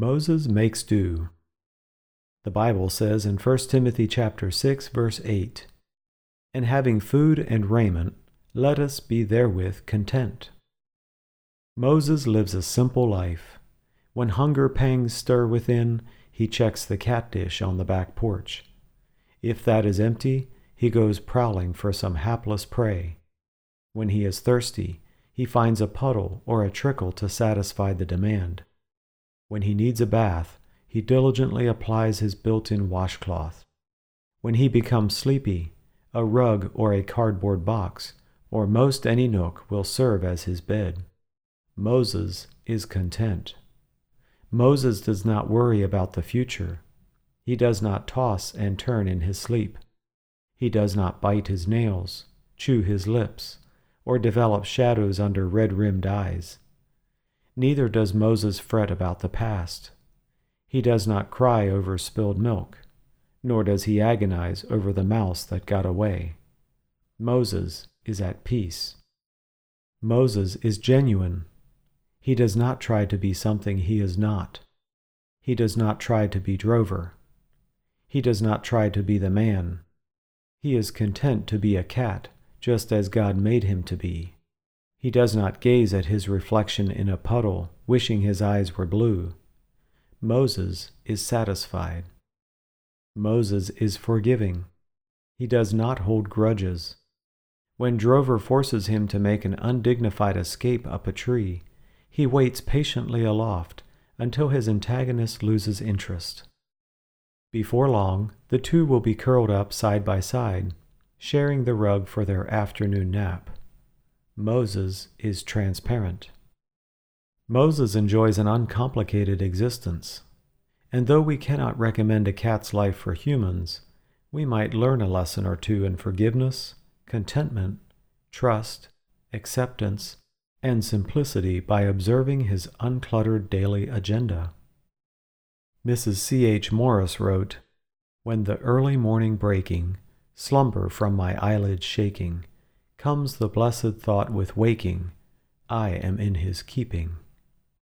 Moses makes do. The Bible says in 1 Timothy chapter 6 verse 8, "And having food and raiment, let us be therewith content." Moses lives a simple life. When hunger pangs stir within, he checks the cat dish on the back porch. If that is empty, he goes prowling for some hapless prey. When he is thirsty, he finds a puddle or a trickle to satisfy the demand. When he needs a bath, he diligently applies his built in washcloth. When he becomes sleepy, a rug or a cardboard box, or most any nook, will serve as his bed. Moses is content. Moses does not worry about the future. He does not toss and turn in his sleep. He does not bite his nails, chew his lips, or develop shadows under red rimmed eyes. Neither does Moses fret about the past. He does not cry over spilled milk, nor does he agonize over the mouse that got away. Moses is at peace. Moses is genuine. He does not try to be something he is not. He does not try to be drover. He does not try to be the man. He is content to be a cat, just as God made him to be. He does not gaze at his reflection in a puddle, wishing his eyes were blue. Moses is satisfied. Moses is forgiving. He does not hold grudges. When Drover forces him to make an undignified escape up a tree, he waits patiently aloft until his antagonist loses interest. Before long, the two will be curled up side by side, sharing the rug for their afternoon nap. Moses is transparent. Moses enjoys an uncomplicated existence, and though we cannot recommend a cat's life for humans, we might learn a lesson or two in forgiveness, contentment, trust, acceptance, and simplicity by observing his uncluttered daily agenda. Mrs. C. H. Morris wrote, When the early morning breaking, slumber from my eyelids shaking, comes the blessed thought with waking, I am in his keeping.